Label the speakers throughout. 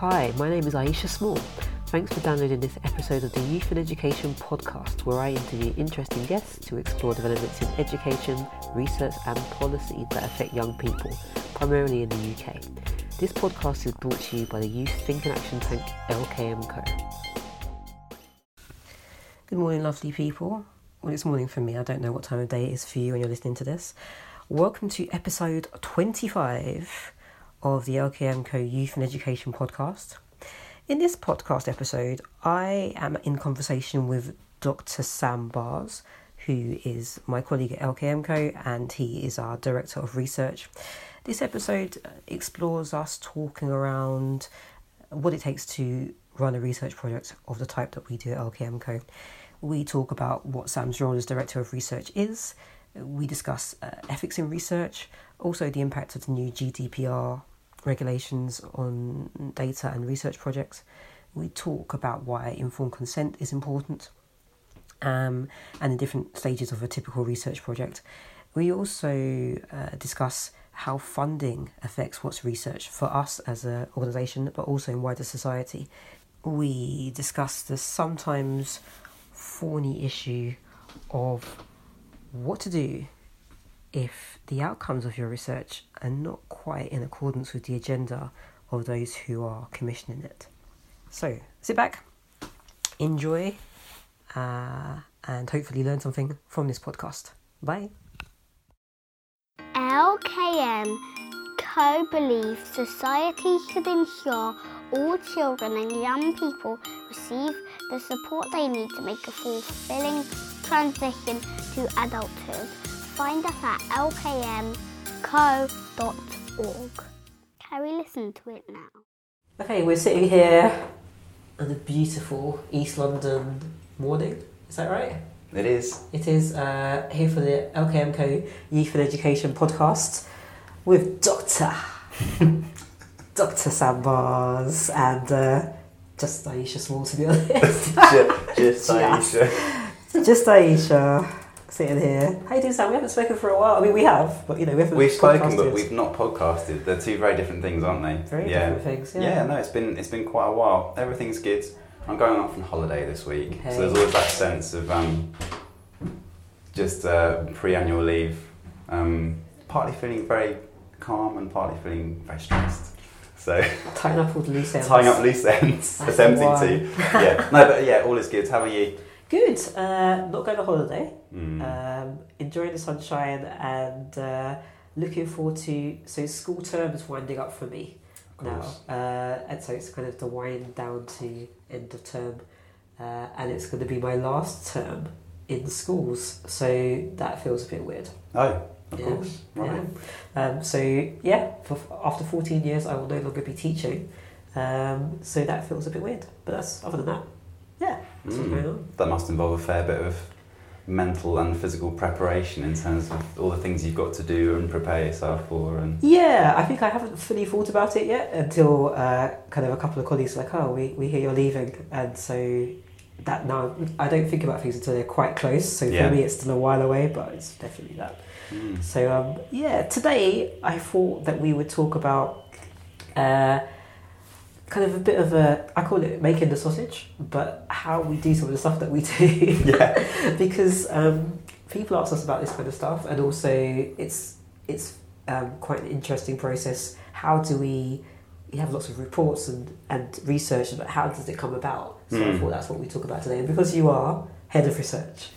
Speaker 1: Hi, my name is Iesha Small. Thanks for downloading this episode of the Youth and Education podcast, where I interview interesting guests to explore developments in education, research, and policy that affect young people, primarily in the UK. This podcast is brought to you by the Youth Think and Action Tank LKMco. Good morning, lovely people. Well, it's morning for me. I don't know what time of day it is for you when you're listening to this. Welcome to episode 25 of the LKMco Youth and Education podcast. In this podcast episode, I am in conversation with Dr. Sam Baars, who is my colleague at LKMco and he is our Director of Research. This episode explores us talking around what it takes to run a research project of the type that we do at LKMco. We talk about what Sam's role as Director of Research is. We discuss uh, ethics in research, also the impact of the new GDPR regulations on data and research projects. We talk about why informed consent is important um, and the different stages of a typical research project. We also uh, discuss how funding affects what's research for us as an organisation, but also in wider society. We discuss the sometimes thorny issue of what to do if the outcomes of your research are not quite in accordance with the agenda of those who are commissioning it. So sit back, enjoy, uh, and hopefully learn something from this podcast. Bye.
Speaker 2: LKM Co believes society should ensure all children and young people receive the support they need to make a fulfilling transition to adulthood. Find us at lkmco.org. Can we listen to it now?
Speaker 1: Okay, we're sitting here on a beautiful East London morning. Is that right?
Speaker 3: It is.
Speaker 1: It is uh, here for the LKMco Youth and Education podcast with Doctor Doctor Sam Baars and uh, just Iesha Small, to be honest.
Speaker 3: just, just Iesha.
Speaker 1: just Iesha sitting here. How you doing, Sam? We haven't spoken for a while. I mean, we have, but you know, we haven't.
Speaker 3: We've spoken, but we've not podcasted. They're two very different things, aren't they?
Speaker 1: Very
Speaker 3: yeah.
Speaker 1: different things. Yeah.
Speaker 3: yeah. no, it's been it's been quite a while. Everything's good. I'm going off on holiday this week, so there's always that sense of um, just uh, pre-annual leave. Um, partly feeling very calm and partly feeling very stressed. So
Speaker 1: Tying up all the loose ends.
Speaker 3: tying up loose ends,
Speaker 1: That's
Speaker 3: attempting
Speaker 1: the one.
Speaker 3: to. Yeah, no, but yeah, all is good. How are you?
Speaker 1: Good. Uh, not going on holiday.
Speaker 3: Mm.
Speaker 1: um, enjoying the sunshine and uh, looking forward to so school term is winding up for me now uh, and so it's kind of the wind down to end of term uh, and it's going to be my last term in schools so that feels a bit weird
Speaker 3: Oh, of
Speaker 1: Yeah,
Speaker 3: course. Right.
Speaker 1: yeah. Um, so yeah for, after 14 years I will no longer be teaching um, so that feels a bit weird but that's other than that yeah
Speaker 3: Mm. That must involve a fair bit of mental and physical preparation in terms of all the things you've got to do and prepare yourself for. And
Speaker 1: Yeah, I think I haven't fully thought about it yet until uh, kind of a couple of colleagues were like, oh, we, we hear you're leaving. And so that now, I don't think about things until they're quite close. So
Speaker 3: Yeah.
Speaker 1: for me, it's still a while away, but it's definitely that.
Speaker 3: Mm.
Speaker 1: So um, yeah, today I thought that we would talk about uh, kind of a bit of a, I call it making the sausage, but how we do some of the stuff that we do.
Speaker 3: yeah,
Speaker 1: because um, people ask us about this kind of stuff, and also it's it's um, quite an interesting process. How do we? We have lots of reports and, and research, but how does it come about? So I
Speaker 3: Hmm.
Speaker 1: thought that's what we talk about today. And because you are head of research,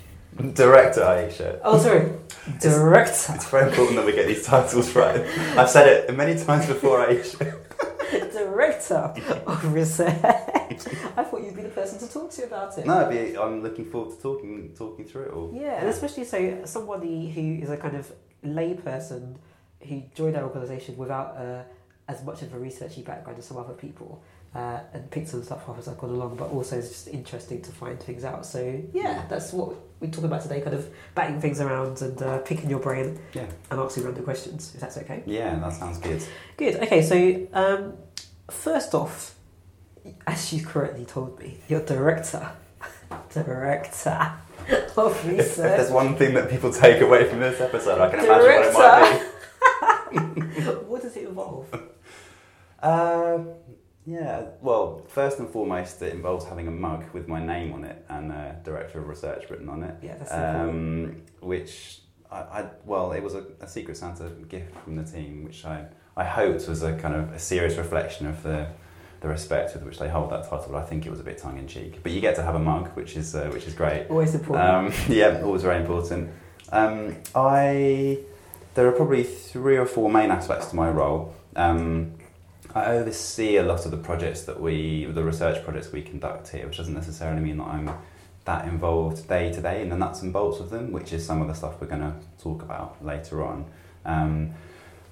Speaker 3: director Iesha.
Speaker 1: oh sorry, director,
Speaker 3: It's very important that we get these titles right. I've said it many times before, Iesha.
Speaker 1: director of research. I thought you'd be the person to talk to about it.
Speaker 3: No, it'd be, I'm looking forward to talking talking through it all.
Speaker 1: Yeah, and especially so somebody who is a kind of layperson who joined our organisation without uh, as much of a researchy background as some other people, uh, and picked some stuff up as I've gone along, but also it's just interesting to find things out. So yeah, that's what we talk about today, kind of batting things around and uh, picking your brain
Speaker 3: Yeah.
Speaker 1: and asking random questions, if that's okay.
Speaker 3: Yeah, that sounds good.
Speaker 1: Good. Okay, so um, first off, as you correctly told me, you're director, director of
Speaker 3: If, if there's one thing that people take away from this episode, I can imagine what it might
Speaker 1: Director. what does it involve?
Speaker 3: be. Uh, Yeah, well, first and foremost, it involves having a mug with my name on it and uh, Director of Research written on it.
Speaker 1: Yeah, that's important.
Speaker 3: um, which I, I well, it was a, a Secret Santa gift from the team, which I, I hoped was a kind of a serious reflection of the the respect with which they hold that title. I think it was a bit tongue in cheek, but you get to have a mug, which is uh, which is great.
Speaker 1: Always important.
Speaker 3: Um, yeah, always very important. Um, I there are probably three or four main aspects to my role. Um, I oversee a lot of the projects that we, the research projects we conduct here, which doesn't necessarily mean that I'm that involved day to day in the nuts and bolts of them, which is some of the stuff we're going to talk about later on. Um,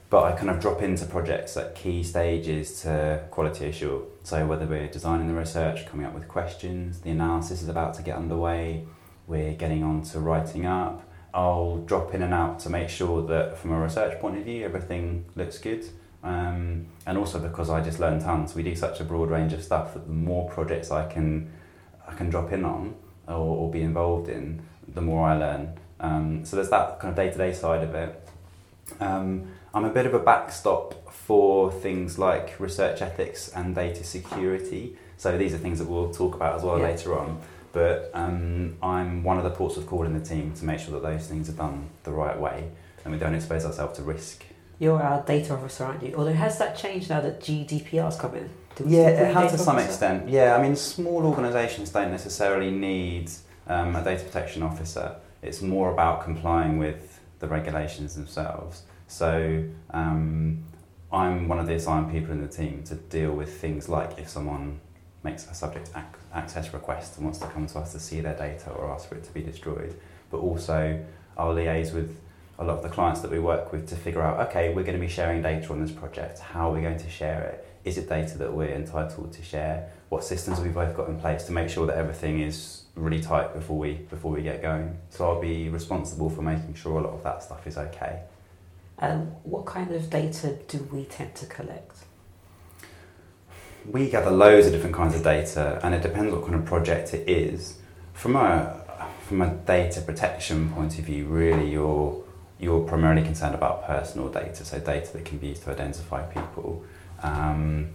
Speaker 3: but I kind of drop into projects at key stages to quality assure. So whether we're designing the research, coming up with questions, the analysis is about to get underway, we're getting on to writing up. I'll drop in and out to make sure that from a research point of view everything looks good. Um, and also because I just learn tons, we do such a broad range of stuff that the more projects I can I can drop in on or, or be involved in, the more I learn. Um, so there's that kind of day to day side of it. Um, I'm a bit of a backstop for things like research ethics and data security. So these are things that we'll talk about as well
Speaker 1: Yeah.
Speaker 3: later on. But um, I'm one of the ports of call in the team to make sure that those things are done the right way and we don't expose ourselves to risk.
Speaker 1: You're our data officer, aren't you? Although has that changed now that GDPR's come in?
Speaker 3: Yeah, it has to some
Speaker 1: officer?
Speaker 3: extent. Yeah, I mean, small organisations don't necessarily need um, a data protection officer. It's more about complying with the regulations themselves. So um, I'm one of the assigned people in the team to deal with things like if someone makes a subject ac- access request and wants to come to us to see their data or ask for it to be destroyed. But also, I'll liaise with a lot of the clients that we work with to figure out okay, we're going to be sharing data on this project. How are we going to share it? Is it data that we're entitled to share? What systems have we both got in place to make sure that everything is really tight before we before we get going? So I'll be responsible for making sure a lot of that stuff is okay.
Speaker 1: And what kind of data do we tend to collect?
Speaker 3: we gather loads of different kinds of data, and it depends what kind of project it is. From a from a data protection point of view, really, you're you're primarily concerned about personal data, so data that can be used to identify people, um,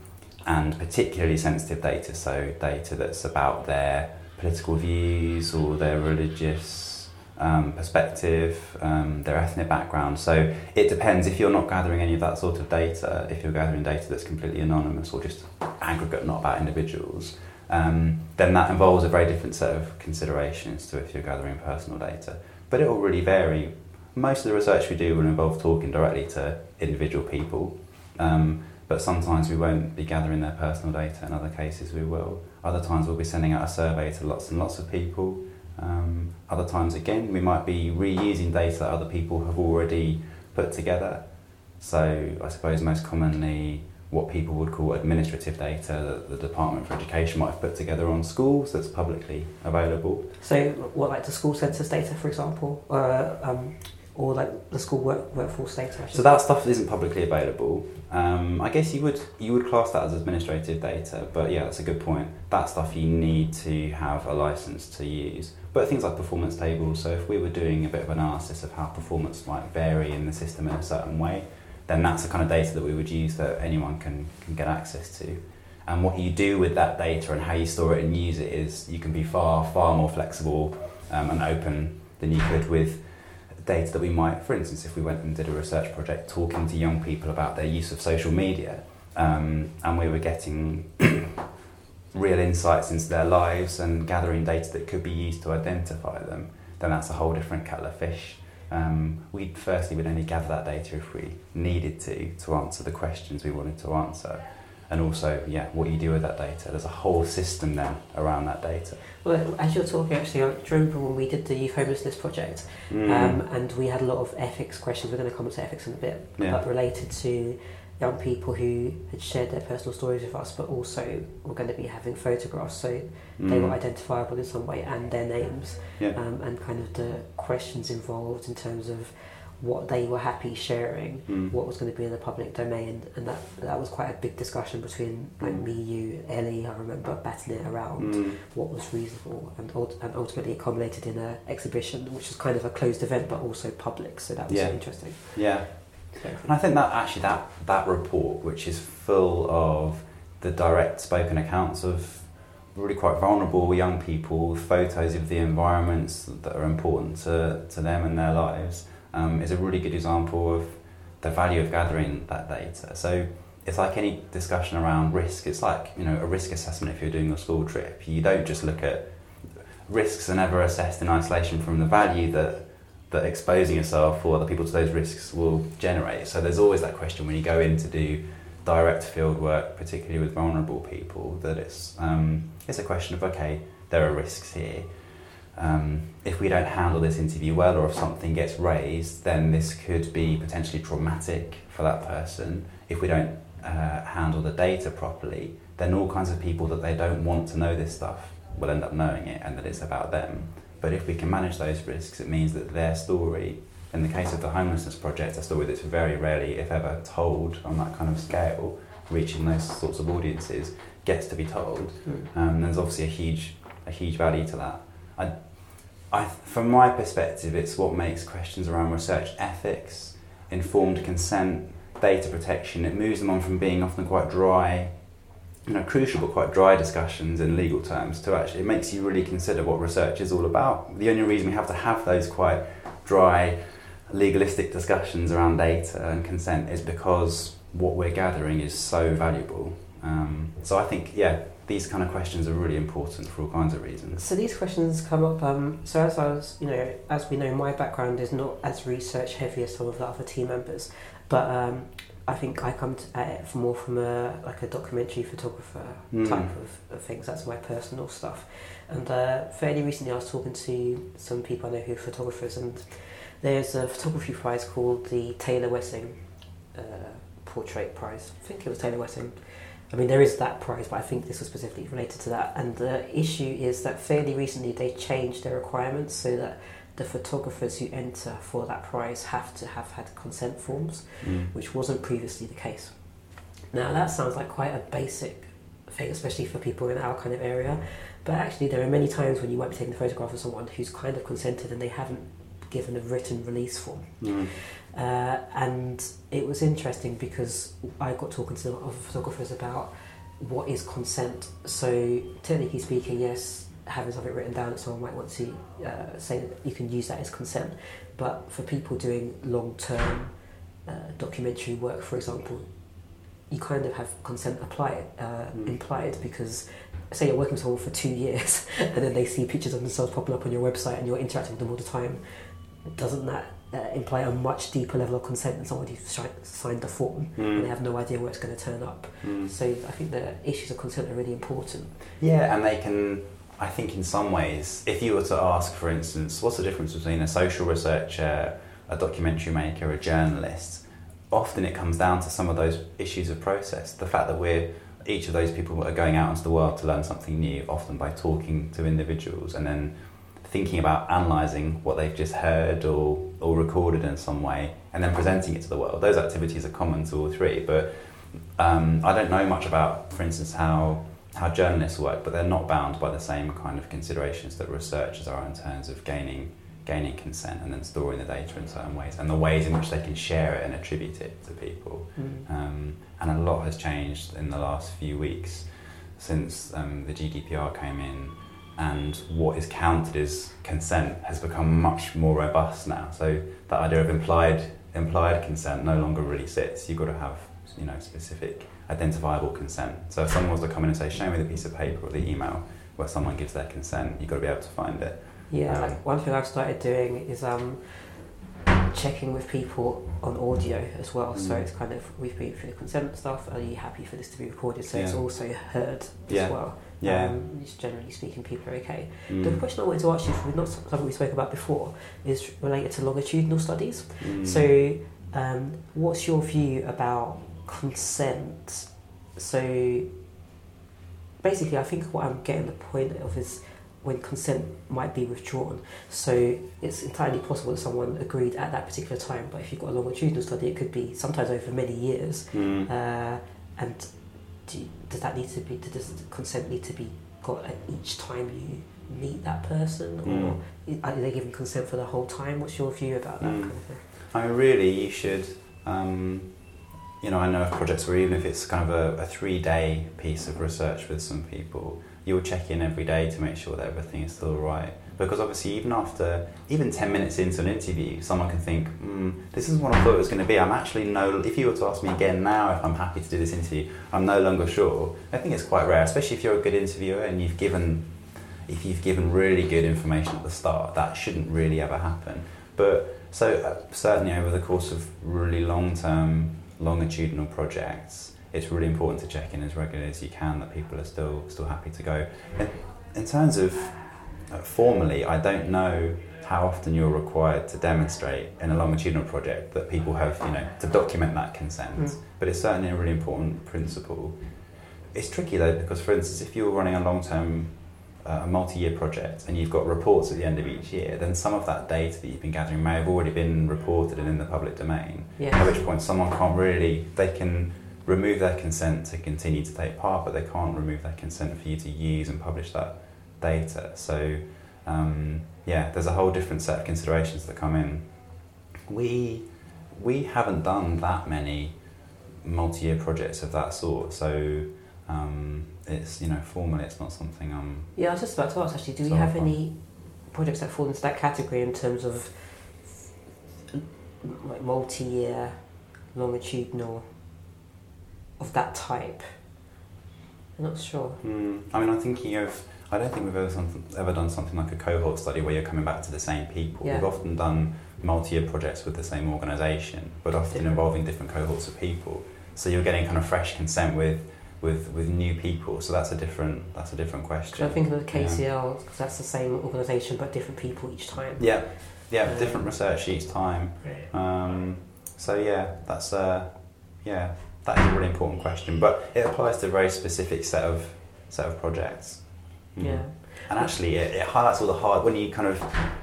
Speaker 3: and particularly sensitive data, so data that's about their political views or their religious um, perspective, um, their ethnic background. So it depends if you're not gathering any of that sort of data, if you're gathering data that's completely anonymous or just aggregate, not about individuals, um, then that involves a very different set of considerations to if you're gathering personal data. But it will really vary. Most of the research we do will involve talking directly to individual people, um, but sometimes we won't be gathering their personal data, in other cases we will. Other times we'll be sending out a survey to lots and lots of people. Um, other times, again, we might be reusing data that other people have already put together. So, I suppose most commonly, what people would call administrative data that the Department for Education might have put together on schools that's publicly available.
Speaker 1: So, what like the school census data, for example, uh, um, or like the school work, workforce data?
Speaker 3: So that stuff isn't publicly available. Um, I guess you would you would class that as administrative data, but yeah, that's a good point. That stuff you need to have a license to use. But things like performance tables. So if we were doing a bit of analysis of how performance might vary in the system in a certain way, then that's the kind of data that we would use that anyone can can get access to. And what you do with that data and how you store it and use it is you can be far far more flexible um, and open than you could with data that we might, for instance, if we went and did a research project talking to young people about their use of social media, um, and we were getting real insights into their lives and gathering data that could be used to identify them, then that's a whole different kettle of fish. Um, we firstly would only gather that data if we needed to to answer the questions we wanted to answer. And also, yeah, what you do with that data. There's a whole system then around that data.
Speaker 1: Well, as you're talking, actually, I remember when we did the youth homelessness project,
Speaker 3: Mm.
Speaker 1: um, and we had a lot of ethics questions. We're going to come to ethics in a bit,
Speaker 3: Yeah.
Speaker 1: but related to young people who had shared their personal stories with us, but also were going to be having photographs, so they were
Speaker 3: Mm.
Speaker 1: identifiable in some way, and their names,
Speaker 3: Yeah.
Speaker 1: um, and kind of the questions involved in terms of what they were happy sharing,
Speaker 3: Mm.
Speaker 1: what was going to be in the public domain, and that that was quite a big discussion between like
Speaker 3: Mm.
Speaker 1: me, you, Ellie. I remember batting it around
Speaker 3: Mm.
Speaker 1: what was reasonable, and, and ultimately it culminated in a exhibition, which was kind of a closed event but also public. So that was
Speaker 3: Yeah.
Speaker 1: interesting.
Speaker 3: Yeah. And I think that actually that that report, which is full of the direct spoken accounts of really quite vulnerable young people, photos of the environments that are important to, to them and their lives, um, is a really good example of the value of gathering that data. So it's like any discussion around risk. It's like you know a risk assessment if you're doing a school trip. You don't just look at risks are never assessed in isolation from the value that that exposing yourself or other people to those risks will generate. So there's always that question when you go in to do direct field work, particularly with vulnerable people, that it's um, it's a question of okay, there are risks here. Um, if we don't handle this interview well, or if something gets raised, then this could be potentially traumatic for that person. If we don't uh, handle the data properly, then all kinds of people that they don't want to know this stuff will end up knowing it, and that it's about them. But if we can manage those risks, it means that their story in the case of the homelessness project, a story that's very rarely, if ever, told on that kind of scale, reaching those sorts of audiences, gets to be told. Mm. Um, there's obviously a huge, a huge value to that. I, I, from my perspective, it's what makes questions around research ethics, informed consent, data protection. It moves them on from being often quite dry, you know, crucial but quite dry discussions in legal terms to actually it makes you really consider what research is all about. The only reason we have to have those quite dry legalistic discussions around data and consent is because what we're gathering is so valuable. Um, so I think, yeah, these kind of questions are really important for all kinds of reasons.
Speaker 1: So these questions come up. Um, so as I was, you know, as we know, my background is not as research heavy as some of the other team members, but um, I think I come at it more from a like a documentary photographer mm. type of, of, things. That's my personal stuff. And uh, fairly recently, I was talking to some people I know who are photographers, and there's a photography prize called the Taylor Wessing uh, Portrait Prize. I think it was Taylor Wessing. I mean, there is that prize, but I think this was specifically related to that. And the issue is that fairly recently they changed their requirements so that the photographers who enter for that prize have to have had consent forms, mm. which wasn't previously the case. Now, that sounds like quite a basic thing, especially for people in our kind of area. But actually, there are many times when you might be taking a photograph of someone who's kind of consented and they haven't given a written release form. Mm. Uh, and it was interesting because I got talking to a lot of other photographers about what is consent. So, technically speaking, yes, having something written down, someone might want to uh, say that you can use that as consent. But for people doing long term uh, documentary work, for example, you kind of have consent applied, uh, mm. implied because say you're working with someone for two years and then they see pictures of themselves popping up on your website and you're interacting with them all the time doesn't that uh, imply a much deeper level of consent than somebody who's signed the form mm. and they have no idea where it's going to turn up? Mm. So I think the issues of consent are really important.
Speaker 3: Yeah, and they can. I think in some ways, if you were to ask, for instance, what's the difference between a social researcher, a documentary maker, a journalist, often it comes down to some of those issues of process. The fact that we're each of those people are going out into the world to learn something new, often by talking to individuals and then thinking about analysing what they've just heard or, or recorded in some way and then presenting it to the world. Those activities are common to all three, but um, I don't know much about, for instance, how how journalists work, but they're not bound by the same kind of considerations that researchers are in terms of gaining gaining consent and then storing the data in certain ways and the ways in which they can share it and attribute it to people. Mm. Um, and a lot has changed in the last few weeks since um, the GDPR came in and what is counted as consent has become much more robust now. So that idea of implied implied consent no longer really sits. You've got to have you know specific identifiable consent. So if someone was to come in and say, "Show me the piece of paper or the email where someone gives their consent," you've got to be able to find it.
Speaker 1: Yeah, um, like one thing I've started doing is um, checking with people on audio as well. Mm. So it's kind of we've been through the consent stuff. Are you happy for this to be recorded? So yeah. it's also heard
Speaker 3: yeah.
Speaker 1: as well.
Speaker 3: Yeah. Um,
Speaker 1: just generally speaking, people are okay. Mm. The question I wanted to ask you, not something we spoke about before, is related to longitudinal studies. Mm. So, um, what's your view about consent? So, basically, I think what I'm getting the point of is when consent might be withdrawn. So it's entirely possible that someone agreed at that particular time, but if you've got a longitudinal study, it could be sometimes over many years. Mm. Uh, and do you, does that need to be does consent need to be got at each time you meet that person or mm. are they giving consent for the whole time what's your view about that mm. kind of thing
Speaker 3: I mean really you should um, you know, I know of projects where even if it's kind of a, a three day piece of research with some people, you'll check in every day to make sure that everything is still right. Because obviously, even after, even 10 minutes into an interview, someone can think, mm, this isn't what I thought it was going to be. I'm actually no, if you were to ask me again now if I'm happy to do this interview, I'm no longer sure. I think it's quite rare, especially if you're a good interviewer and you've given, if you've given really good information at the start, that shouldn't really ever happen. But so uh, certainly over the course of really long term longitudinal projects, it's really important to check in as regularly as you can that people are still still happy to go. In, in terms of formally, I don't know how often you're required to demonstrate in a longitudinal project that people have, you know, to document that consent.
Speaker 1: Mm.
Speaker 3: But it's certainly a really important principle. It's tricky though because, for instance, if you're running a long-term uh, a multi-year project and you've got reports at the end of each year, then some of that data that you've been gathering may have already been reported and in the public domain.
Speaker 1: Yeah.
Speaker 3: At which point someone can't really, they can remove their consent to continue to take part, but they can't remove their consent for you to use and publish that data. So, um, yeah, there's a whole different set of considerations that come in. We we haven't done that many multi-year projects of that sort, so um, it's you know formally it's not something I'm.
Speaker 1: Yeah, I was just about to ask actually, do we
Speaker 3: So
Speaker 1: have
Speaker 3: far.
Speaker 1: any projects that fall into that category in terms of like multi-year, longitudinal, of that type? I'm not sure.
Speaker 3: Hmm. I mean, I'm thinking of. I don't think we've ever, something, ever done something like a cohort study where you're coming back to the same people.
Speaker 1: Yeah.
Speaker 3: We've often done multi-year projects with the same organisation, but often
Speaker 1: Different.
Speaker 3: involving different cohorts of people. So you're getting kind of fresh consent with, with, with new people. So that's a different that's a different question.
Speaker 1: I think of the
Speaker 3: Yeah.
Speaker 1: KCL, because that's the same organisation but different people each time.
Speaker 3: Yeah, yeah,
Speaker 1: Um,
Speaker 3: different research each time. Um, so yeah, that's uh, yeah, that is a really important question. But it applies to a very specific set of set of projects. Mhm.
Speaker 1: Yeah.
Speaker 3: And actually, it, it highlights all the hard when you kind of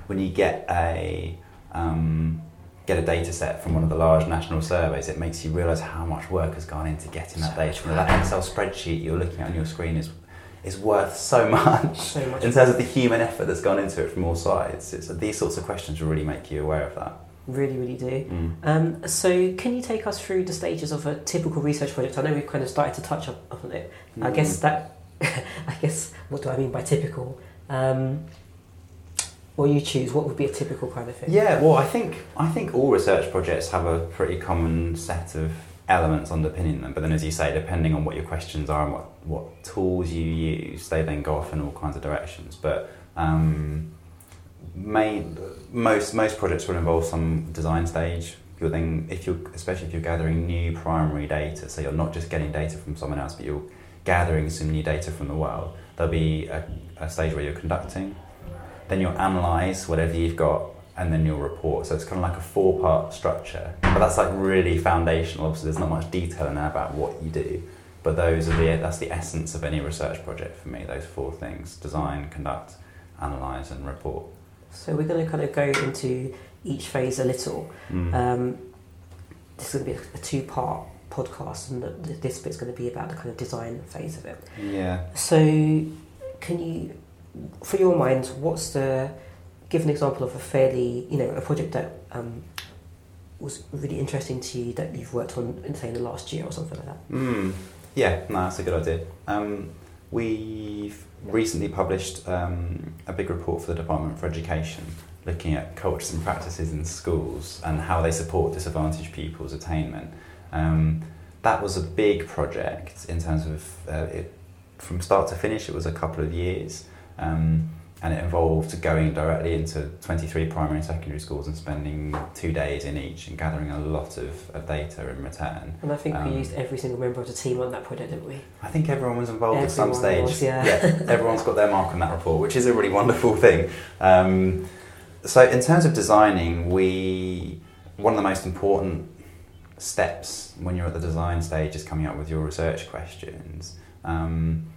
Speaker 3: when you get a um, get a data set from one of the large national surveys. It makes you realise how much work has gone into getting that
Speaker 1: So much
Speaker 3: data. That Excel spreadsheet you're looking at on your screen is is worth so much
Speaker 1: So much.
Speaker 3: in terms of the human effort that's gone into it from all sides. It's, these sorts of questions will really make you aware of that.
Speaker 1: Really, really do.
Speaker 3: Mm.
Speaker 1: Um, so, can you take us through the stages of a typical research project? I know we've kind of started to touch up on it. I
Speaker 3: Mm.
Speaker 1: guess that, I guess, what do I mean by typical? Um, or you choose, what would be a typical kind of thing?
Speaker 3: Yeah, well, I think I think all research projects have a pretty common set of elements underpinning them. But then, as you say, depending on what your questions are and what, what tools you use, they then go off in all kinds of directions. But um, main, most most projects will involve some design stage. You're then, if you're especially if you're gathering new primary data, so you're not just getting data from someone else, but you're gathering some new data from the world. There'll be a, a stage where you're conducting, then you'll analyze whatever you've got, and then you'll report. So it's kind of like a four part structure. But that's like really foundational. Obviously, there's not much detail in there about what you do. But those are the that's the essence of any research project for me. Those four things: design, conduct, analyze, and report.
Speaker 1: So, we're going to kind of go into each phase a little.
Speaker 3: Mm.
Speaker 1: Um, this is going to be a two part podcast, and this bit's going to be about the kind of design phase of it.
Speaker 3: yeah.
Speaker 1: So, can you, for your mind, what's the, give an example of a fairly, you know, a project that um, was really interesting to you that you've worked on, in, say, in the last year or something like that?
Speaker 3: Mm. Yeah, no, that's a good idea. Um, we've recently published um, a big report for the Department for Education looking at cultures and practices in schools and how they support disadvantaged pupils' attainment. Um, that was a big project in terms of uh, it, from start to finish, it was a couple of years. Um, and it involved going directly into 23 primary and secondary schools and spending two days in each and gathering a lot of, of data in return.
Speaker 1: And I think
Speaker 3: Um,
Speaker 1: we used every single member of the team on that project, didn't we?
Speaker 3: I think everyone was involved at some stage.
Speaker 1: was, yeah.
Speaker 3: everyone's got their mark on that report, which is a really wonderful thing. Um, so, in terms of designing, we one of the most important steps when you're at the design stage is coming up with your research questions. Um,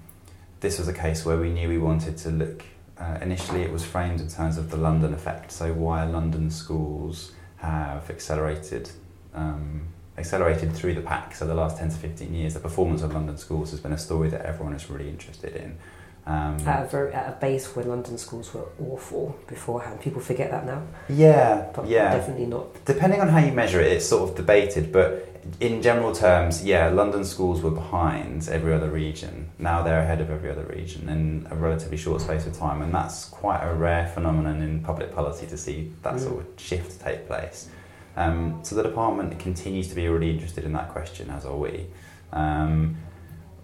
Speaker 3: this was a case where we knew we wanted to look. Uh, initially, it was framed in terms of the London effect. So, why London schools have accelerated um, accelerated through the pack. So the last 10 to 15 years, the performance of London schools has been a story that everyone is really interested in. Um,
Speaker 1: At a very at a base where London schools were awful beforehand. People forget that now,
Speaker 3: yeah,
Speaker 1: but
Speaker 3: yeah.
Speaker 1: definitely not.
Speaker 3: Depending on how you measure it, it's sort of debated, but in general terms, yeah, London schools were behind every other region. Now they're ahead of every other region in a relatively short space of time, and that's quite a rare phenomenon in public policy to see that
Speaker 1: Mm.
Speaker 3: sort of shift take place. Um, so the department continues to be really interested in that question, as are we. Um,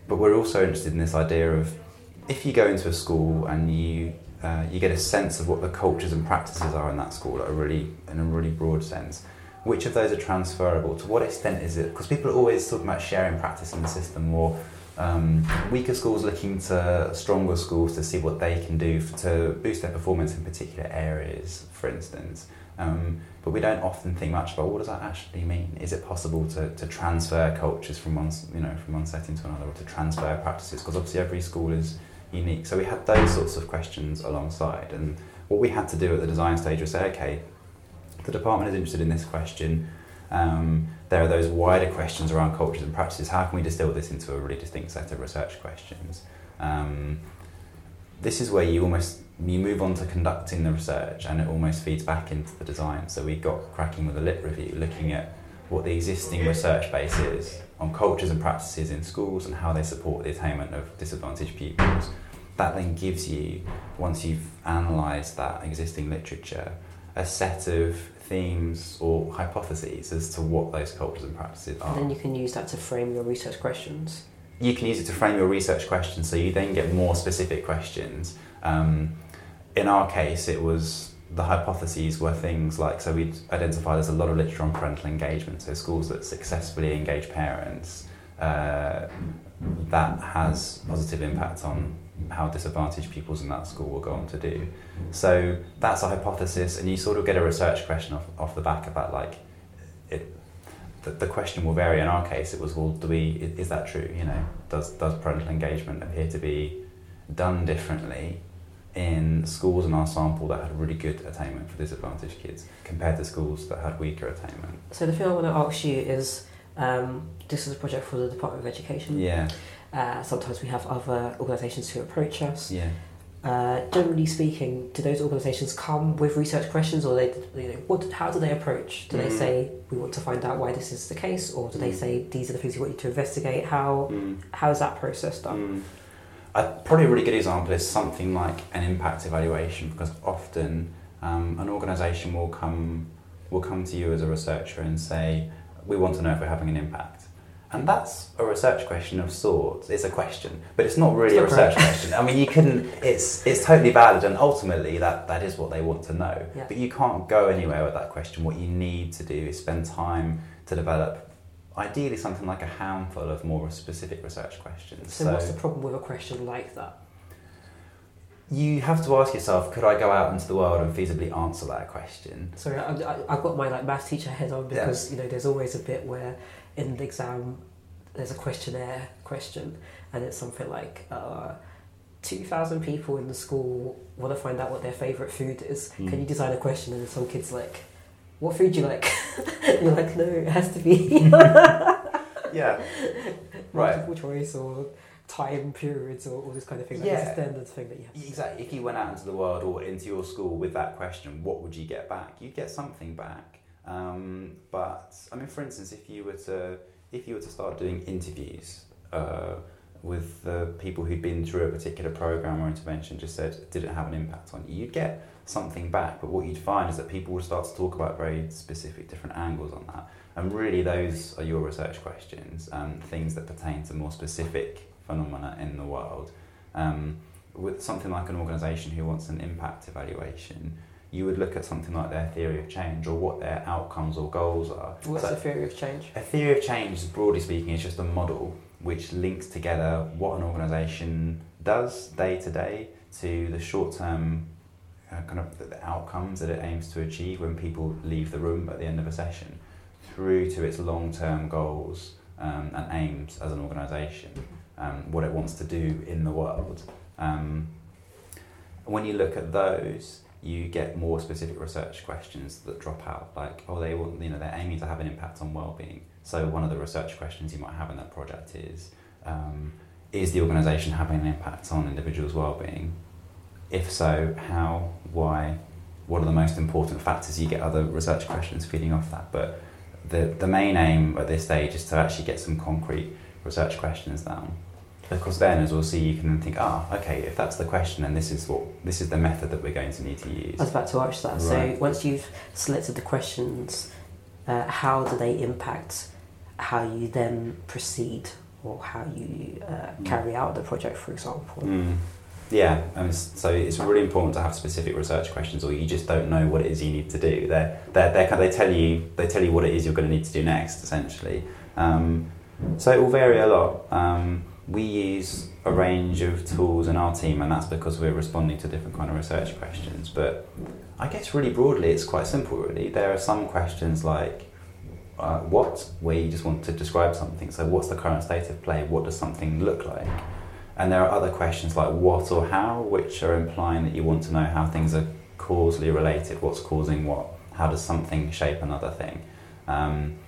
Speaker 3: but we're also interested in this idea of if you go into a school and you uh, you get a sense of what the cultures and practices are in that school a really in a really broad sense. Which of those are transferable? To what extent is it? Because people are always talking about sharing practice in the system, or um, weaker schools looking to stronger schools to see what they can do f- to boost their performance in particular areas, for instance. Um, but we don't often think much about what does that actually mean. Is it possible to, to transfer cultures from one you know from one setting to another, or to transfer practices? Because obviously every school is unique. So we had those sorts of questions alongside, and what we had to do at the design stage was say, okay, the department is interested in this question. Um, there are those wider questions around cultures and practices. How can we distill this into a really distinct set of research questions? Um, this is where you almost you move on to conducting the research, and it almost feeds back into the design. So we got cracking with a lit review, looking at what the existing research base is on cultures and practices in schools and how they support the attainment of disadvantaged pupils. That then gives you, once you've analysed that existing literature, a set of themes or hypotheses as to what those cultures and practices are.
Speaker 1: And then you can use that to frame your research questions.
Speaker 3: you can use it to frame your research questions so you then get more specific questions. Um, in our case, it was the hypotheses were things like so we'd identify there's a lot of literature on parental engagement, so schools that successfully engage parents. Uh, that has positive impact on how disadvantaged pupils in that school will go on to do. So that's a hypothesis, and you sort of get a research question off, off the back that. Like, it, the, the question will vary. In our case, it was, well, do we is, is that true? You know, does does parental engagement appear to be done differently in schools in our sample that had really good attainment for disadvantaged kids compared to schools that had weaker attainment?
Speaker 1: So the thing I want to ask you is, um, this is a project for the Department of Education.
Speaker 3: Yeah,
Speaker 1: Uh, sometimes we have other organisations who approach us.
Speaker 3: yeah.
Speaker 1: Uh, generally speaking, do those organisations come with research questions, or they, you know, what? How do they approach? Do they
Speaker 3: Mm.
Speaker 1: say we want to find out why this is the case, or do they
Speaker 3: Mm.
Speaker 1: say these are the things we want you to investigate? How
Speaker 3: Mm.
Speaker 1: how is that process done?
Speaker 3: A, probably a really good example is something like an impact evaluation because often um, an organisation will come will come to you as a researcher and say we want to know if we're having an impact. And that's a research question of sorts. It's a question, but it's not really
Speaker 1: It's
Speaker 3: a research question. I mean, you couldn't. It's it's totally valid, and ultimately that that is what they want to know.
Speaker 1: Yeah.
Speaker 3: But you can't go anywhere with that question. What you need to do is spend time to develop, ideally, something like a handful of more specific research questions.
Speaker 1: So, what's the problem with a question like that?
Speaker 3: you have to ask yourself, could I go out into the world and feasibly answer that question?
Speaker 1: Sorry, I, I, I've got my like maths teacher head on because you know there's always a bit where in the exam there's a questionnaire question and it's something like uh, two thousand people in the school want to find out what their favourite food is.
Speaker 3: Mm.
Speaker 1: Can you design a question and some kids like, what food do you like? and you're like, no, it has to be
Speaker 3: Yeah. Right.
Speaker 1: multiple choice or time periods or all this kind of thing. Like
Speaker 3: Yeah.
Speaker 1: it's a standard thing that you have. to.
Speaker 3: Exactly. If you went out into the world or into your school with that question, what would you get back? You'd get something back. Um, but I mean, for instance, if you were to if you were to start doing interviews uh, with the people who'd been through a particular program or intervention, just said did it have an impact on you, you'd get something back. But what you'd find is that people would start to talk about very specific different angles on that. And really, those are your research questions, um, things that pertain to more specific phenomena in the world. Um, with something like an organisation who wants an impact evaluation, you would look at something like their theory of change or what their outcomes or goals are.
Speaker 1: What's
Speaker 3: So
Speaker 1: the theory of change?
Speaker 3: a theory of change, broadly speaking, is just a model which links together what an organisation does day to day to the short term uh, kind of the, outcomes that it aims to achieve when people leave the room at the end of a session, through to its long term goals um, and aims as an organisation, um, what it wants to do in the world. Um, when you look at those, you get more specific research questions that drop out, like, oh, they want, you know, they're aiming to have an impact on well-being. So one of the research questions you might have in that project is, um, is the organisation having an impact on individuals' well-being? If so, how? Why? What are the most important factors? You get other research questions feeding off that, but the the main aim at this stage is to actually get some concrete research questions down. Because then, as we'll see, you can think, ah, okay, if that's the question, then this is what this is the method that we're going to need to use.
Speaker 1: I was about to ask that.
Speaker 3: Right.
Speaker 1: So once you've selected the questions, uh, how do they impact how you then proceed or how you uh, carry out the project, for example?
Speaker 3: Mm. Yeah, and so it's really important to have specific research questions, or you just don't know what it is you need to do. They're, they're, kind- they tell you they tell you what it is you're going to need to do next, essentially. Um, so it will vary a lot. Um, we use a range of tools in our team, and that's because we're responding to different kind of research questions. But I guess really broadly, it's quite simple. Really, there are some questions like uh, what, where you just want to describe something. So, what's the current state of play? What does something look like? And there are other questions like what or how, which are implying that you want to know how things are causally related. What's causing what? How does something shape another thing? Um,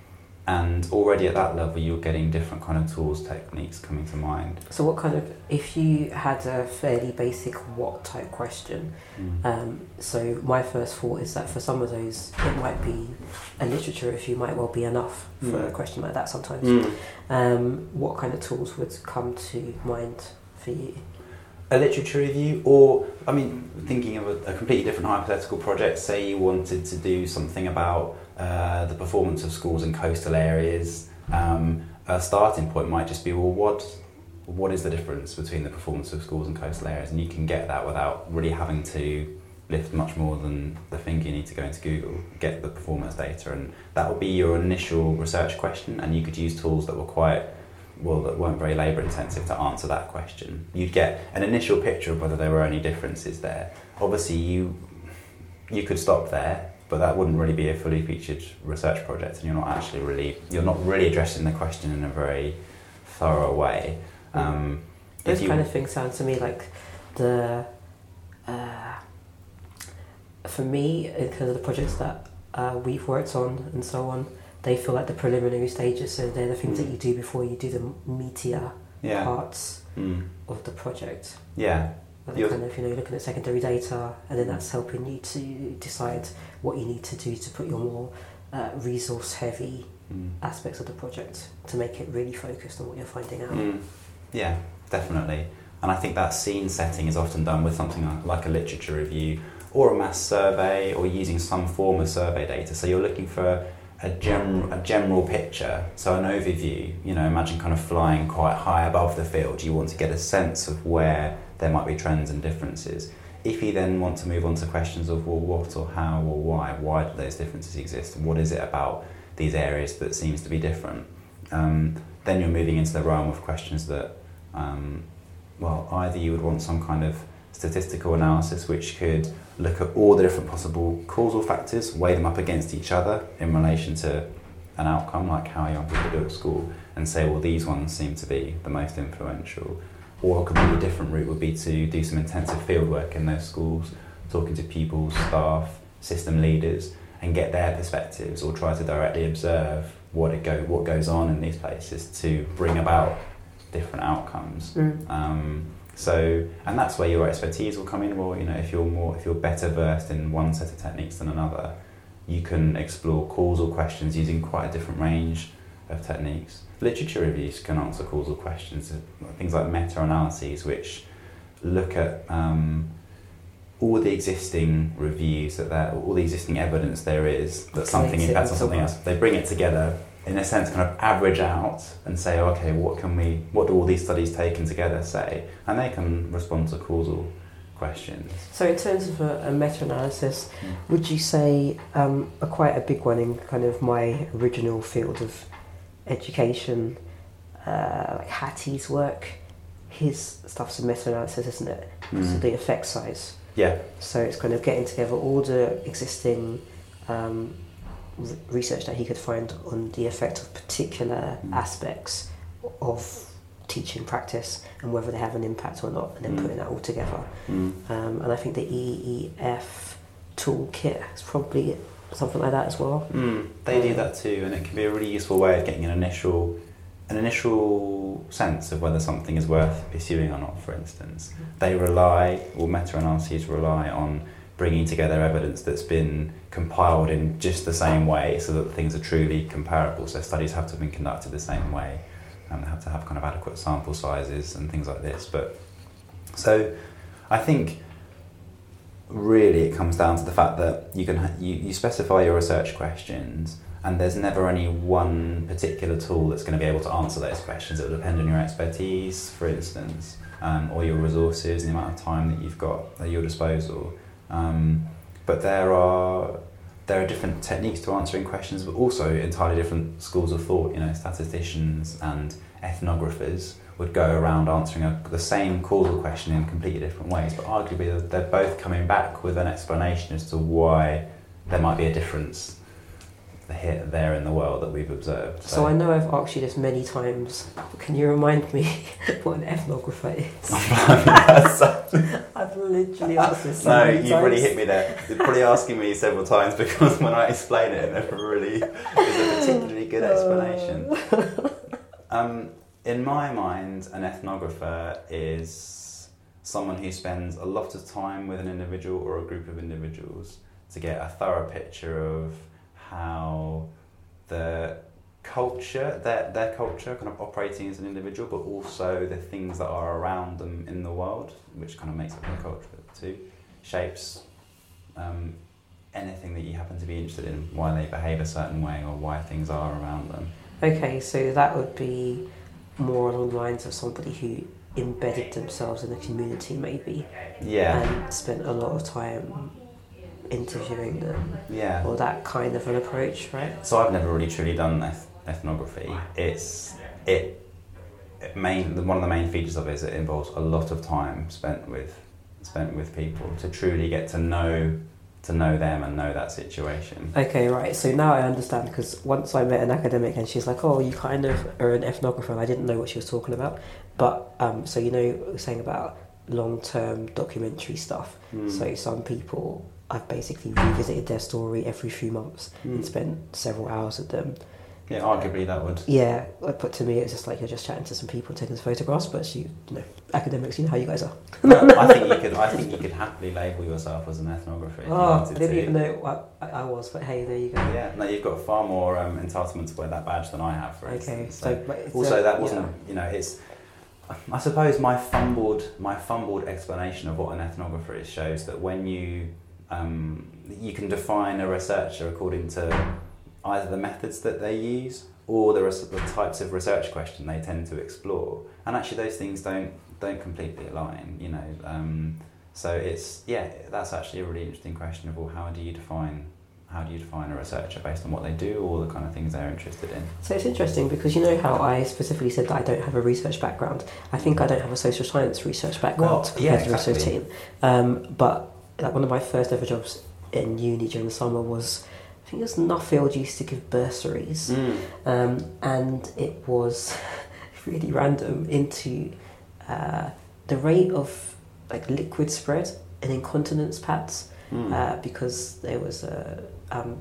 Speaker 3: and already at that level, you're getting different kind of tools, techniques coming to mind.
Speaker 1: So, what kind of, if you had a fairly basic what type question, um, so my first thought is that for some of those, it might be a literature review might well be enough for
Speaker 3: Mm.
Speaker 1: a question like that sometimes.
Speaker 3: Mm.
Speaker 1: Um, what kind of tools would come to mind for you?
Speaker 3: A literature review, or I mean, thinking of a, a completely different hypothetical project. Say you wanted to do something about uh, the performance of schools in coastal areas. Um, a starting point might just be, well, what what is the difference between the performance of schools and coastal areas? And you can get that without really having to lift much more than the finger. You need to go into Google, get the performance data, and that will be your initial research question. And you could use tools that were quite well, that weren't very labour intensive to answer that question. You'd get an initial picture of whether there were any differences there. Obviously, you you could stop there, but that wouldn't really be a fully featured research project, and you're not actually really you're not really addressing the question in a very thorough way. Um,
Speaker 1: Those
Speaker 3: you-
Speaker 1: kind of things sound to me like the. Uh, for me, because of the projects that uh, we've worked on and so on, they feel like the preliminary stages. So they're the things that
Speaker 3: Mm.
Speaker 1: you do before you do the meatier
Speaker 3: yeah,
Speaker 1: parts
Speaker 3: mm,
Speaker 1: of the project.
Speaker 3: yeah,
Speaker 1: they're
Speaker 3: You're-
Speaker 1: kind of you know looking at secondary data, and then that's helping you to decide what you need to do to put your more uh, resource heavy
Speaker 3: mm.
Speaker 1: aspects of the project to make it really focused on what you're finding out.
Speaker 3: Mm, yeah, definitely. And I think that scene setting is often done with something like- like a literature review or a mass survey or using some form of survey data. So you're looking for a, gem- a general picture, so an overview. You know, imagine kind of flying quite high above the field. You want to get a sense of where there might be trends and differences. If you then want to move on to questions of, well, what or how or why, why do those differences exist? And what is it about these areas that seems to be different? Um, then you're moving into the realm of questions that, um, well, either you would want some kind of statistical analysis which could look at all the different possible causal factors, weigh them up against each other in relation to an outcome, like how young people do at school, and say, well, these ones seem to be the most influential. Or a completely different route would be to do some intensive fieldwork in those schools, talking to pupils, staff, system leaders, and get their perspectives, or try to directly observe what it go what goes on in these places to bring about different outcomes.
Speaker 1: Mm.
Speaker 3: Um, so, and that's where your expertise will come in. Well, you know, if you're more, if you're better versed in one set of techniques than another, you can explore causal questions using quite a different range of techniques. Literature reviews can answer causal questions, uh, things like meta-analyses, which look at um, all the existing reviews that there, all the existing evidence there is that something impacts on something else. They bring it together in a sense, kind of average out and say, okay, what can we, what do all these studies taken together say? And they can respond to causal questions.
Speaker 1: So, in terms of a, a meta-analysis,
Speaker 3: Mm.
Speaker 1: would you say um, a quite a big one in kind of my original field of education, uh, like Hattie's work, his stuff's a meta-analysis, isn't it? So
Speaker 3: Mm.
Speaker 1: the effect size.
Speaker 3: Yeah,
Speaker 1: So it's kind of getting together all the existing um, research that he could find on the effect of particular
Speaker 3: Mm.
Speaker 1: aspects of teaching practice and whether they have an impact or not, and then
Speaker 3: Mm.
Speaker 1: putting that all together.
Speaker 3: mm.
Speaker 1: Um, and I think the EEF toolkit is probably something like that as well.
Speaker 3: Mm. they do that too, and it can be a really useful way of getting an initial an initial sense of whether something is worth pursuing or not. For instance, they rely, or meta-analyses rely on bringing together evidence that's been compiled in just the same way, so that things are truly comparable. So studies have to have been conducted the same way, and they have to have kind of adequate sample sizes and things like this. But so, I think really it comes down to the fact that you can you, you specify your research questions and there's never any one particular tool that's going to be able to answer those questions it will depend on your expertise for instance um, or your resources and the amount of time that you've got at your disposal um, but there are there are different techniques to answering questions but also entirely different schools of thought. You know statisticians and ethnographers would go around answering a, the same causal question in completely different ways, but arguably they're, they're both coming back with an explanation as to why there might be a difference here, there in the world that we've observed.
Speaker 1: So. so I know I've asked you this many times. Can you remind me what an ethnographer is? I've literally asked this. So
Speaker 3: no,
Speaker 1: you've
Speaker 3: times. really hit me there. You're probably asking me several times because when I explain it, it never really is a particularly good explanation. Um, in my mind, an ethnographer is someone who spends a lot of time with an individual or a group of individuals to get a thorough picture of how the culture, their, their culture, kind of operating as an individual, but also the things that are around them in the world, which kind of makes up their culture too, shapes um, anything that you happen to be interested in, why they behave a certain way or why things are around them.
Speaker 1: Okay, so that would be more along the lines of somebody who embedded themselves in the community, maybe.
Speaker 3: Yeah.
Speaker 1: And spent a lot of time interviewing them.
Speaker 3: Yeah.
Speaker 1: Or that kind of an approach, right?
Speaker 3: So I've never really truly done eth- ethnography. It's it. it main one of the main features of it is it involves a lot of time spent with spent with people to truly get to know to know them and know that situation.
Speaker 1: Okay, right. So now I understand because once I met an academic and she's like, "Oh, you kind of are an ethnographer," and I didn't know what she was talking about. But um, so you know, saying about long-term documentary stuff. Mm. So some people, I've basically revisited their story every few months mm. and spent several hours with them
Speaker 3: yeah, arguably that would.
Speaker 1: Yeah, but to me, it's just like you're just chatting to some people, taking some photographs. But you, you know, academics, you know how you guys are.
Speaker 3: no, I think you could. I think you could happily label yourself as an ethnographer.
Speaker 1: Oh, I didn't to. even know what I, was, but hey, there you go.
Speaker 3: Yeah, no, you've got far more um, entitlement to wear that badge than I have. For
Speaker 1: okay,
Speaker 3: instance. so, so also a, that wasn't. Yeah. You know, it's. I suppose my fumbled my fumbled explanation of what an ethnographer is shows that when you um, you can define a researcher according to either the methods that they use or the, res- the types of research question they tend to explore. And actually, those things don't don't completely align. You know, um, so it's yeah, that's actually a really interesting question of well, how do you define how do you define a researcher based on what they do or the kind of things they're interested in?
Speaker 1: So it's interesting because you know how I specifically said that I don't have a research background. I think I don't have a social science research background well, compared yeah, exactly. to the rest of the team. Um, but like one of my first ever jobs in uni during the summer was I think it was Nuffield used to give bursaries, mm. um, and it was really random into uh, the rate of like liquid spread in incontinence pads mm. uh, because there was a um,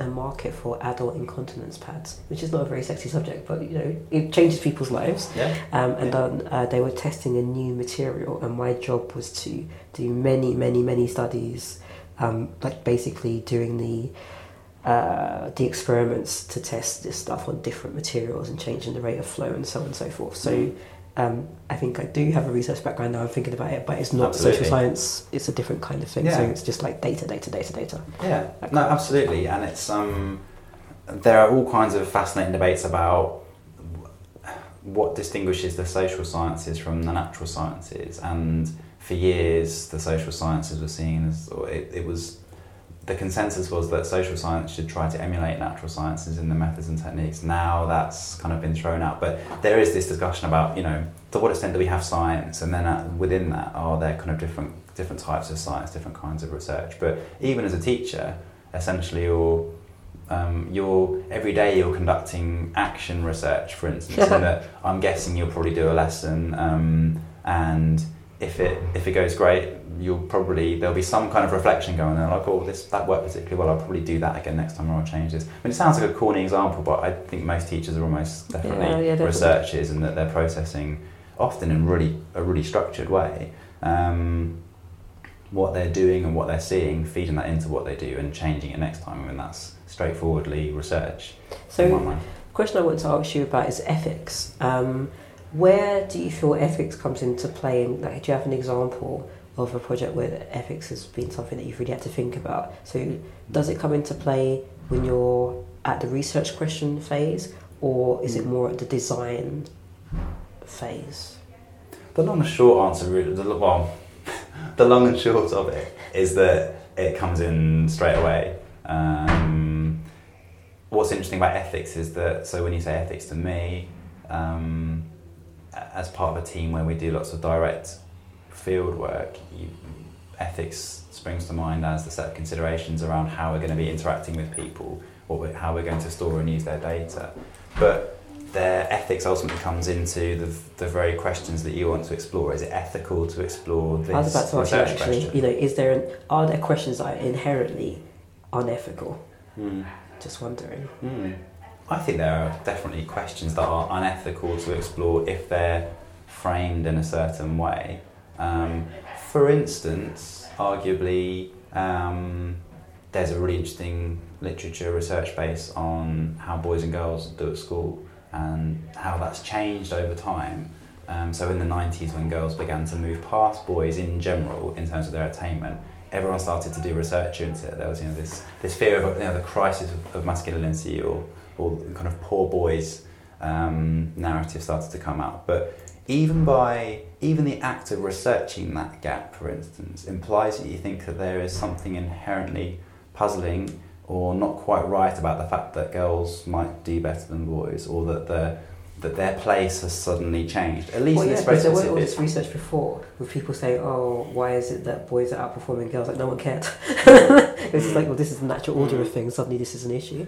Speaker 1: a market for adult incontinence pads, which is not a very sexy subject, but you know it changes people's lives.
Speaker 3: Yeah.
Speaker 1: Um, and
Speaker 3: yeah.
Speaker 1: then uh, they were testing a new material, and my job was to do many, many, many studies, um, like basically doing the uh, the experiments to test this stuff on different materials and changing the rate of flow and so on and so forth. So mm. Um, I think I do have a research background now. I'm thinking about it, but it's not absolutely. social science. It's a different kind of thing. Yeah. So it's just like data, data, data, data.
Speaker 3: Yeah. No, absolutely. And it's um, there are all kinds of fascinating debates about what distinguishes the social sciences from the natural sciences. And for years, the social sciences were seen as it, it was the consensus was that social science should try to emulate natural sciences in the methods and techniques. Now that's kind of been thrown out, but there is this discussion about you know to what extent do we have science, and then uh, within that are there kind of different different types of science, different kinds of research. But even as a teacher, essentially you're um, you're every day you're conducting action research, for instance, and that I'm guessing you'll probably do a lesson um, and if it if it goes great, you'll probably there'll be some kind of reflection going on. Like, oh, this that worked particularly well. I'll probably do that again next time, or I'll change this. I mean, it sounds like a corny example, but I think most teachers are almost definitely
Speaker 1: Yeah, yeah, definitely.
Speaker 3: researchers, and that they're processing often in really a really structured way. Um, what they're doing and what they're seeing, feeding that into what they do, and changing it next time. I mean, that's straightforwardly research.
Speaker 1: So,
Speaker 3: mind.
Speaker 1: question I want to ask you about is ethics. Um, where do you feel ethics comes into play? And like, do you have an example of a project where ethics has been something that you've really had to think about? So, does it come into play when you're at the research question phase, or is it more at the design phase?
Speaker 3: The long and short answer, really, the, well, the long and short of it is that it comes in straight away. Um, what's interesting about ethics is that, so when you say ethics to me, um, as part of a team where we do lots of direct field work, you, ethics springs to mind as the set of considerations around how we're going to be interacting with people, what we're, how we're going to store and use their data. But their ethics ultimately comes into the, the very questions that you want to explore. Is it ethical to explore this
Speaker 1: I was about to ask you actually.
Speaker 3: question?
Speaker 1: You know, is there an, are there questions that are inherently unethical?
Speaker 3: Hmm.
Speaker 1: Just wondering.
Speaker 3: Hmm. I think there are definitely questions that are unethical to explore if they're framed in a certain way. Um, for instance, arguably, um, there's a really interesting literature research base on how boys and girls do at school and how that's changed over time. Um, so in the 90s, when girls began to move past boys in general in terms of their attainment, everyone started to do research into it. There was you know this this fear of you know the crisis of, masculinity or or kind of poor boys um, narrative started to come out. But even by even the act of researching that gap, for instance, implies that you think that there is something inherently puzzling or not quite right about the fact that girls might do better than boys, or that the that their place has suddenly changed. At least
Speaker 1: Well,
Speaker 3: in
Speaker 1: yeah,
Speaker 3: this very
Speaker 1: there was all this research before with people saying, "Oh, why is it that boys are outperforming girls?" Like no one cared. it's like, well, this is the natural order of things. Suddenly, this is an issue.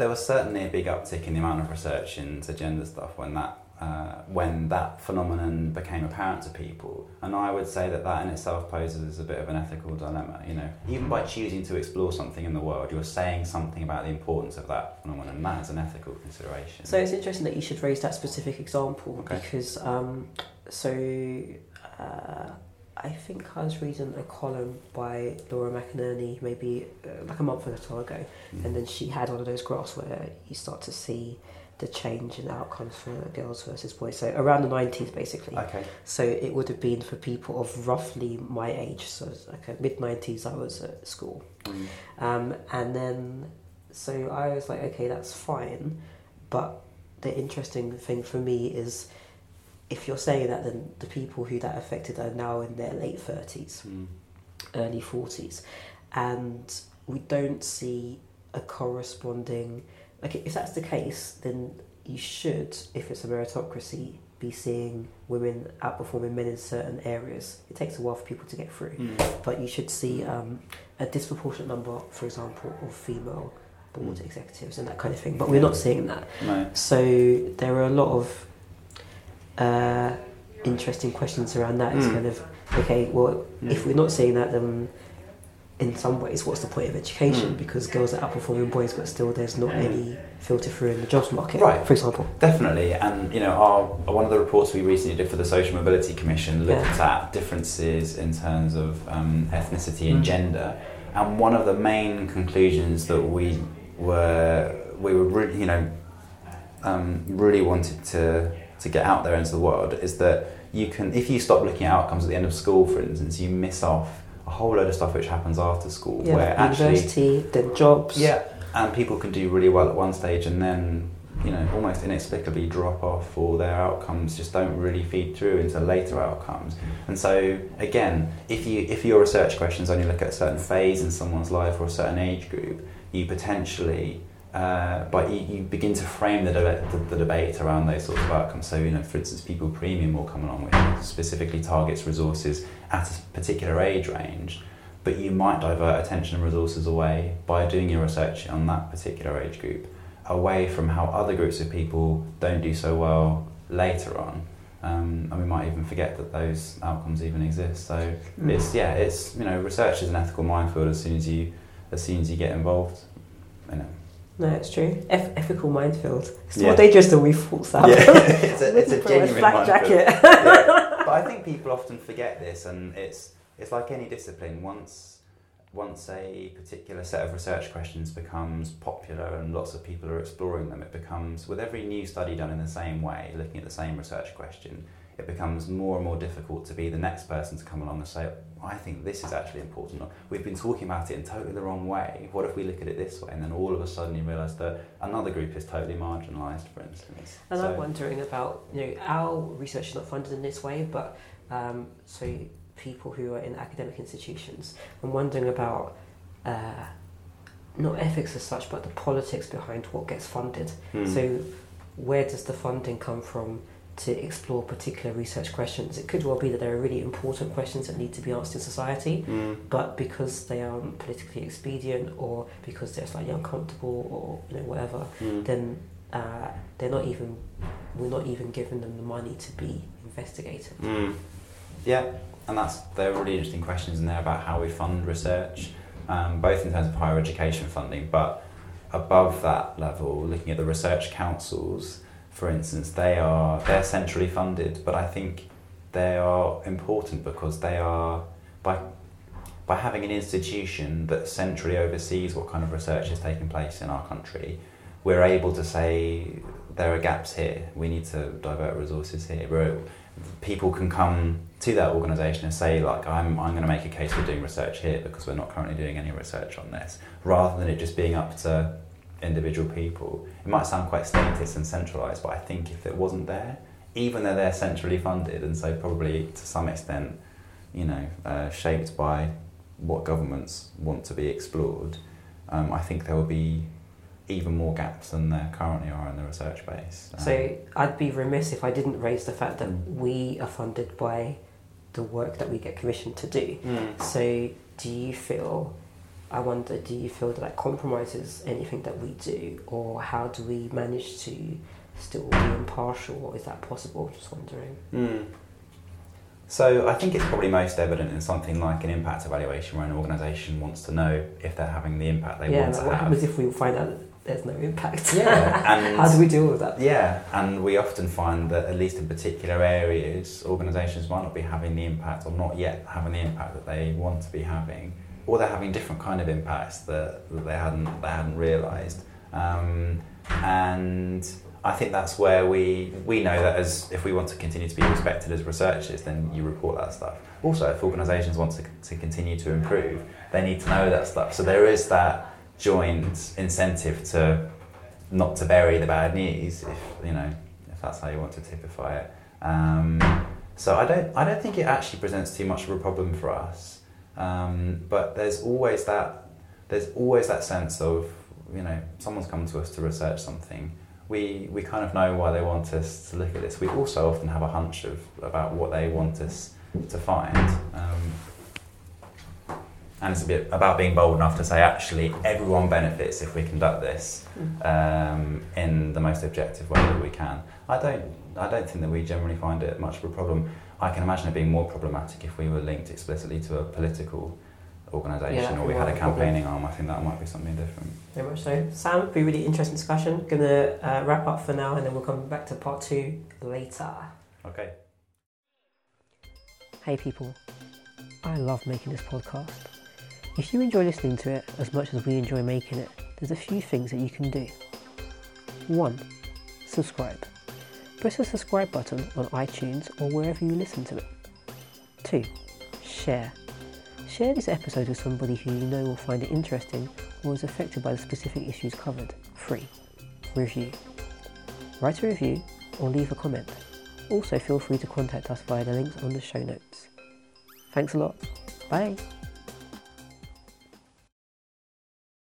Speaker 3: There was certainly a big uptick in the amount of research into gender stuff when that uh, when that phenomenon became apparent to people, and I would say that that in itself poses a bit of an ethical dilemma. You know, even by choosing to explore something in the world, you're saying something about the importance of that phenomenon, and that is an ethical consideration.
Speaker 1: So it's interesting that you should raise that specific example
Speaker 3: Okay.
Speaker 1: because um, so uh, I think I was reading a column by Laura McInerney maybe uh, like a month or so ago,
Speaker 3: Mm.
Speaker 1: and then she had one of those graphs where you start to see the change in outcomes for girls versus boys. So around the nineties, basically.
Speaker 3: okay,
Speaker 1: So it would have been for people of roughly my age, so like mid nineties. I was at school.
Speaker 3: Mm.
Speaker 1: Um, and then, so I was like, okay, that's fine. But the interesting thing for me is if you're saying that, then the people who that affected are now in their late 30s,
Speaker 3: Mm.
Speaker 1: early 40s. And we don't see a corresponding. Like, if that's the case, then you should, if it's a meritocracy, be seeing women outperforming men in certain areas. It takes a while for people to get through
Speaker 3: Mm.
Speaker 1: but you should see um, a disproportionate number, for example, of female board
Speaker 3: Mm.
Speaker 1: executives and that kind of thing. But we're not seeing that.
Speaker 3: No.
Speaker 1: So there are a lot of uh, interesting questions around that. It's
Speaker 3: Mm.
Speaker 1: kind of okay. Well,
Speaker 3: Mm.
Speaker 1: if we're not seeing that, then in some ways, what's the point of education?
Speaker 3: Mm.
Speaker 1: Because girls are outperforming boys, but still there's not any filter through in the jobs market,
Speaker 3: Right.
Speaker 1: For example.
Speaker 3: Definitely, and you know, our one of the reports we recently did for the Social Mobility Commission looked at differences in terms of um, ethnicity and
Speaker 1: Mm.
Speaker 3: gender, and one of the main conclusions that we were we were really, you know, um, really wanted to to get out there into the world is that you can, if you stop looking at outcomes at the end of school, for instance, you miss off a whole load of stuff which happens after school,
Speaker 1: Yeah,
Speaker 3: where actually
Speaker 1: university, then jobs.
Speaker 3: yeah, and people can do really well at one stage and then, you know, almost inexplicably drop off or their outcomes just don't really feed through into later outcomes. And so again, if you if your research questions only look at a certain phase in someone's life or a certain age group, you potentially uh, but you, you begin to frame the, deba- the, the debate around those sorts of outcomes. So, you know, for instance, pupil premium will come along which specifically targets resources at a particular age range but you might divert attention and resources away by doing your research on that particular age group away from how other groups of people don't do so well later on um, and we might even forget that those outcomes even exist. So
Speaker 1: Mm.
Speaker 3: it's yeah, it's you know, research is an ethical minefield as soon as you as soon as you get involved. You know.
Speaker 1: No, it's true. Eth- ethical minefield. It's
Speaker 3: Yeah.
Speaker 1: more dangerous than we thought, Sam.
Speaker 3: Yeah, it's a, it's a
Speaker 1: Put on
Speaker 3: genuine
Speaker 1: flak jacket.
Speaker 3: Yeah. But I think people often forget this, and it's it's like any discipline. Once once a particular set of research questions becomes popular and lots of people are exploring them, it becomes with every new study done in the same way, looking at the same research question, it becomes more and more difficult to be the next person to come along and say, I think this is actually important. We've been talking about it in totally the wrong way. What if we look at it this way? And then all of a sudden you realise that another group is totally marginalised, for instance.
Speaker 1: And
Speaker 3: So-
Speaker 1: I'm wondering about, you know, our research is not funded in this way, but um, so people who are in academic institutions, I'm wondering about uh, not ethics as such, but the politics behind what gets funded.
Speaker 3: Hmm.
Speaker 1: So, where does the funding come from to explore particular research questions? It could well be that there are really important questions that need to be asked in society,
Speaker 3: Mm.
Speaker 1: but because they aren't politically expedient or because they're slightly uncomfortable or you know whatever,
Speaker 3: Mm.
Speaker 1: then uh, they're not even we're not even giving them the money to be investigated.
Speaker 3: Mm. Yeah, and that's there are really interesting questions in there about how we fund research, um, both in terms of higher education funding, but above that level, looking at the research councils, for instance, they are they're centrally funded, but I think they are important because they are by by having an institution that centrally oversees what kind of research is taking place in our country, we're able to say there are gaps here. We need to divert resources here. We're, people can come to that organisation and say, like, I'm, I'm going to make a case for doing research here because we're not currently doing any research on this, rather than it just being up to individual people. It might sound quite statist and centralised, but I think if it wasn't there, even though they're centrally funded and so probably to some extent, you know, uh, shaped by what governments want to be explored, um, I think there will be even more gaps than there currently are in the research base. Um,
Speaker 1: So I'd be remiss if I didn't raise the fact that
Speaker 3: Mm.
Speaker 1: we are funded by the work that we get commissioned to do.
Speaker 3: Mm.
Speaker 1: So do you feel? I wonder, do you feel that that compromises anything that we do, or how do we manage to still be impartial? or Is that possible? Just wondering.
Speaker 3: Mm. So I think it's probably most evident in something like an impact evaluation where an organisation wants to know if they're having the impact they
Speaker 1: yeah,
Speaker 3: want to
Speaker 1: what
Speaker 3: have.
Speaker 1: happens if we find out that there's no impact?
Speaker 3: Yeah, and
Speaker 1: how do we deal with that?
Speaker 3: Yeah, and we often find that at least in particular areas, organisations might not be having the impact or not yet having the impact that they want to be having, or they're having different kind of impacts that, that they hadn't they hadn't realised. Um, and I think that's where we we know that as if we want to continue to be respected as researchers, then you report that stuff. Also, if organisations want to, to continue to improve, they need to know that stuff. So there is that joint incentive to not to bury the bad news, if you know, if that's how you want to typify it. Um, so I don't, I don't think it actually presents too much of a problem for us. Um, but there's always that, there's always that sense of, you know, someone's come to us to research something. We we kind of know why they want us to look at this. We also often have a hunch of about what they want us to find. Um, and it's a bit about being bold enough to say actually everyone benefits if we conduct this um, in the most objective way that we can. I don't I don't think that we generally find it much of a problem. I can imagine it being more problematic if we were linked explicitly to a political organisation
Speaker 1: Yeah,
Speaker 3: or we had a
Speaker 1: more problem.
Speaker 3: campaigning arm. I think that might be something different.
Speaker 1: Very much so. Sam, it'll be really interesting discussion. Gonna uh, wrap up for now, and then we'll come back to part two later.
Speaker 3: Okay.
Speaker 1: Hey people, I love making this podcast. If you enjoy listening to it as much as we enjoy making it, there's a few things that you can do. 1. Subscribe. Press the subscribe button on iTunes or wherever you listen to it. 2. Share. Share this episode with somebody who you know will find it interesting or is affected by the specific issues covered. 3. Review. Write a review or leave a comment. Also, feel free to contact us via the links on the show notes. Thanks a lot. Bye.